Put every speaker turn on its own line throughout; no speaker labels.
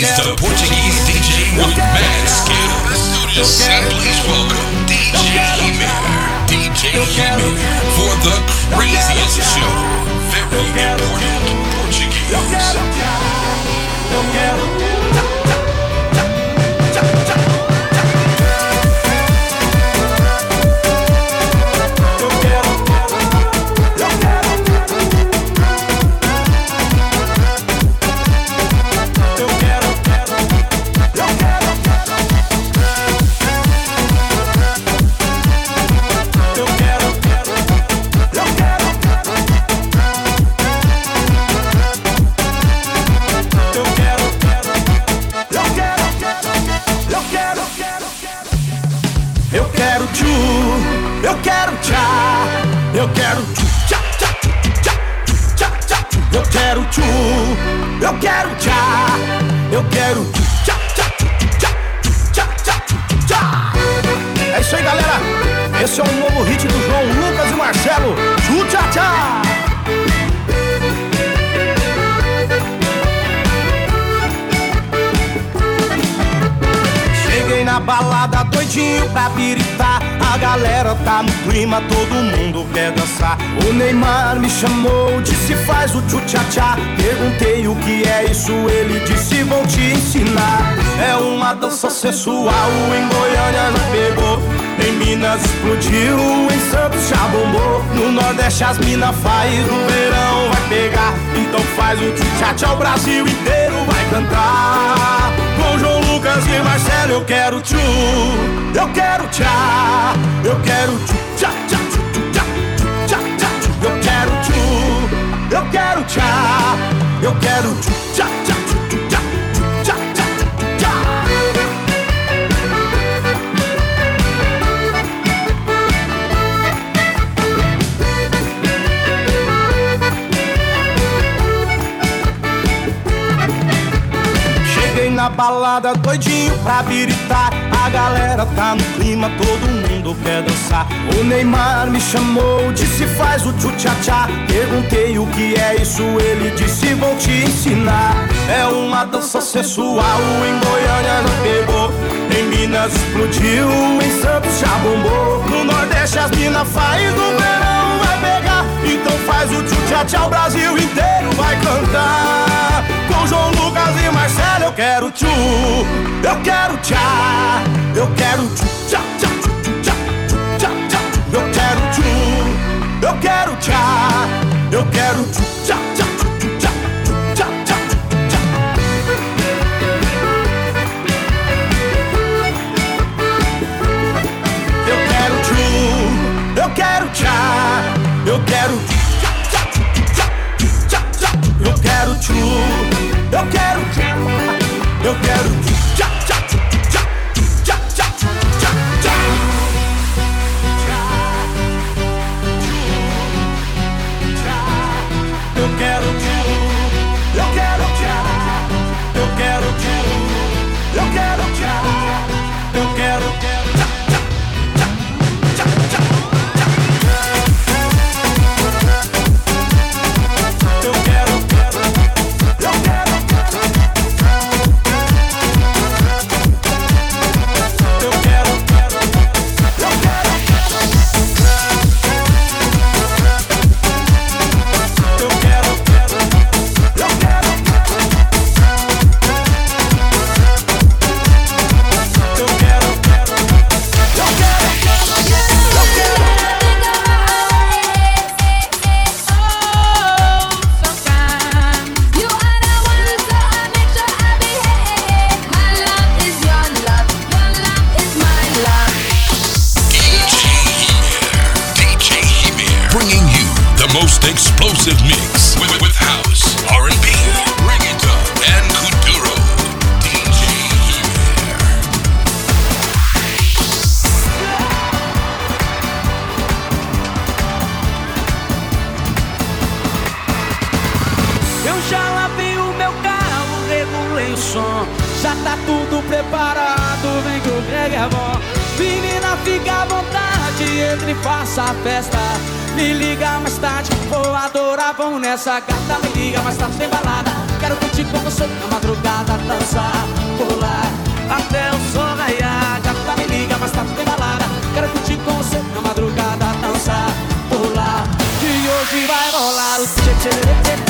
He's the Portuguese DJ with mad skills. Do. Please welcome DJ He-Man. DJ He-Man for the craziest show. Very important Portuguese.
Eu quero tchu, tchá, tchá, tchá, tchá, tchá, Eu quero tchu, eu quero tchá. Eu quero tchu, tchá, tchá, tchá, tchá, tchá, tchá. É isso aí, galera. Esse é um novo hit do João Lucas e Marcelo. Tchu, tchá, tchá. Cheguei na balada doidinho pra vir chamou, disse faz o tchu-tcha-tcha Perguntei o que é isso, ele disse vou te ensinar. É uma dança sensual, em Goiânia não pegou. Em Minas explodiu, em Santos já bombou. No Nordeste as minas faz, no verão vai pegar. Então faz o tchu-tcha-tcha, o Brasil inteiro vai cantar. Com João Lucas e Marcelo eu quero tchu Eu quero tchá, eu quero tchu-tcha-tcha Eu quero tchá, eu quero tchá, tchá, tchá, tchá, tchá, tchá. Cheguei na balada doidinho pra biritar. Galera tá no clima, todo mundo quer dançar. O Neymar me chamou, disse faz o tchu-tcha-tcha. Perguntei o que é isso, ele disse vou te ensinar. É uma dança sensual, em Goiânia não pegou. Em Minas explodiu, em Santos já bombou. No Nordeste as minas faz, no verão vai pegar. Então faz o tchu-tcha-tcha, o Brasil inteiro vai cantar. Com João Lucas e Marcelo eu quero tchu, eu quero tchá. Eu quero tchu, tchá, tchá, tchu, tchá, tchá, tchá. Eu quero tchu, eu quero tchá. Eu quero tchu, tchá, tchá, tchu, tchu, eu quero tchá. Eu quero tchá, Eu quero tchu, eu quero tchá.
vamos nessa gata Me liga, mas tá sem balada. Quero curtir com você na madrugada Dançar, pular, até o sol raiar. Gata, me liga, mas tá sem balada. Quero curtir com você na madrugada Dançar, pular, que hoje vai rolar o tchê tchê tchê.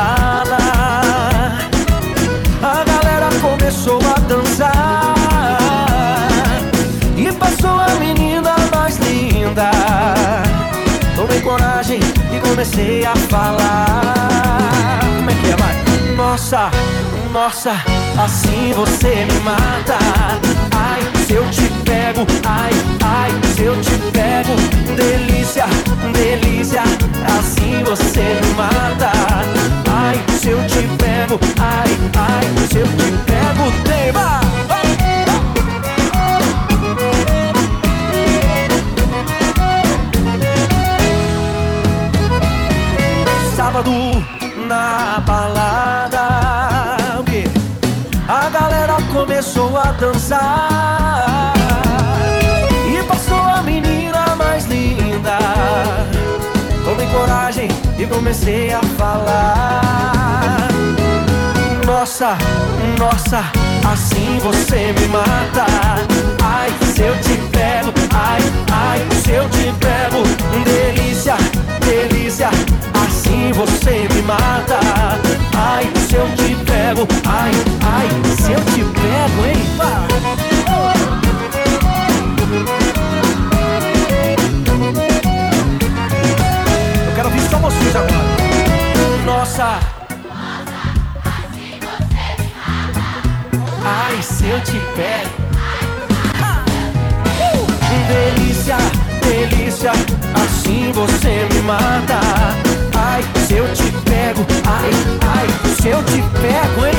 comecei a falar. Como é que é, vai? Nossa, nossa, assim você me mata. Comecei a falar. Nossa, nossa, assim você me mata. Ai, se eu te pego, ai, ai, se eu te pego, delícia, delícia, assim você me mata. Ai, se eu te pego, ai, ai, se eu te pego, hein? Eu te pego. Delícia, delícia, assim você me mata. Ai, se eu te pego, ai, ai, se eu te pego, hein?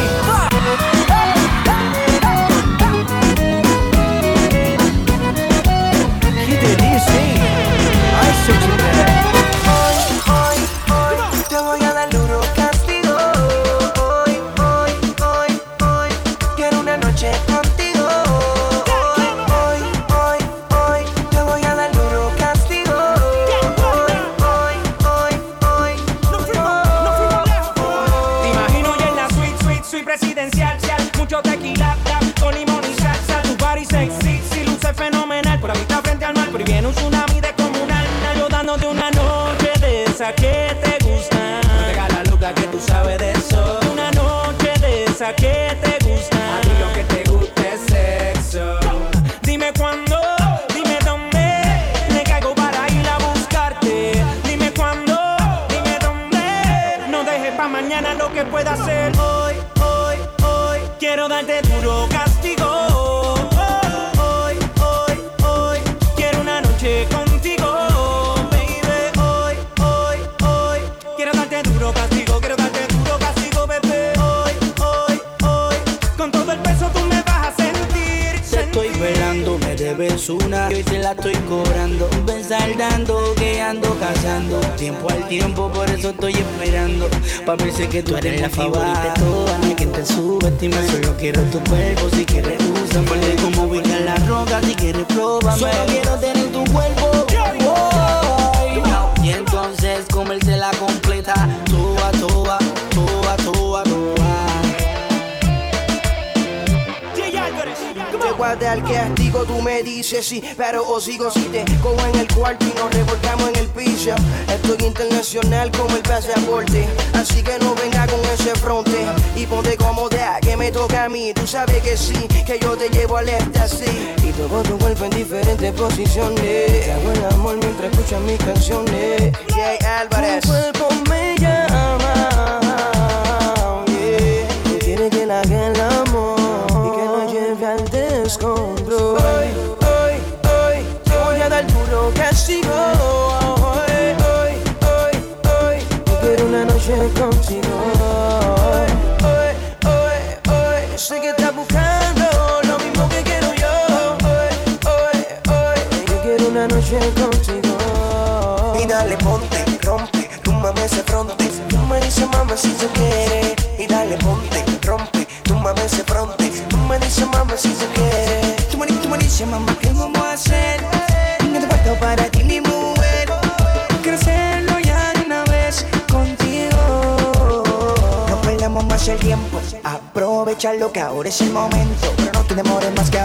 Que delícia, hein? Ai, se eu te pego.
Me debes una y hoy te la estoy cobrando. Ven saldando, que ando cazando. Tiempo al tiempo, por eso estoy esperando. Pa' si que tú eres la favorita de todas. No quien te subestime, solo quiero tu cuerpo. Si quieres, usa. Porque como ubicar la roca, si quieres, pruébame. Solo quiero tener tu cuerpo.
Te guarda el castigo, tú me dices sí, pero o sigo si te cojo en el cuarto y nos revolcamos en el piso. Estoy internacional como el pasaporte, así que no venga con ese fronte y ponte cómoda que me toca a mí. Tú sabes que sí, que yo te llevo al éxtasis y toco tu cuerpo en diferentes posiciones. Te hago el amor mientras escuchas mis canciones. Jay Álvarez. contigo. Y
dale, ponte, rompe, túmbame ese fronte. Tú me dices, mami, si se quiere. Y dale, ponte, rompe, túmbame ese fronte. Tú me dices, mami, si se quiere.
Tú me, tú me dices, mamá, ¿qué vamos a hacer? No te parto para ti ni mujer. Quiero hacerlo ya de una vez contigo. No perdamos
más el tiempo. Aprovecha lo que ahora es el momento. Pero no te
demores
más
que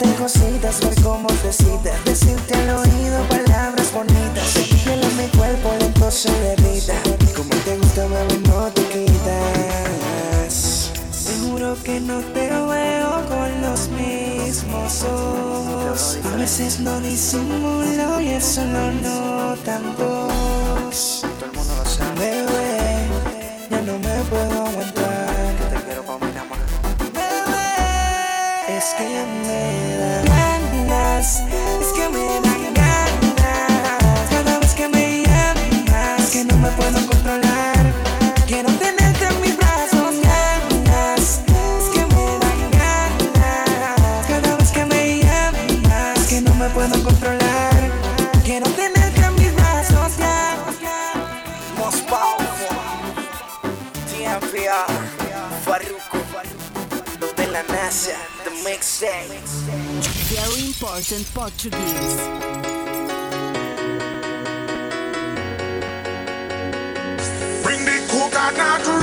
Cositas, ver cómo te citas Decirte al oído palabras bonitas. Sentirle mi cuerpo lento se derrita. Como te gusta, mami, no te quitas. Seguro que no te veo con los mismos ojos. A veces no disimulo y eso no notan
House and Portuguese.
coconut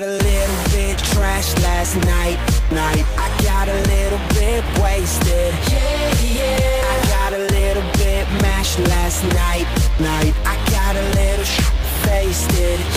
got a little bit trash last night, night. I got a little bit wasted.
Yeah, yeah.
I got a little bit mashed last night, night. I got a little sh- faced it.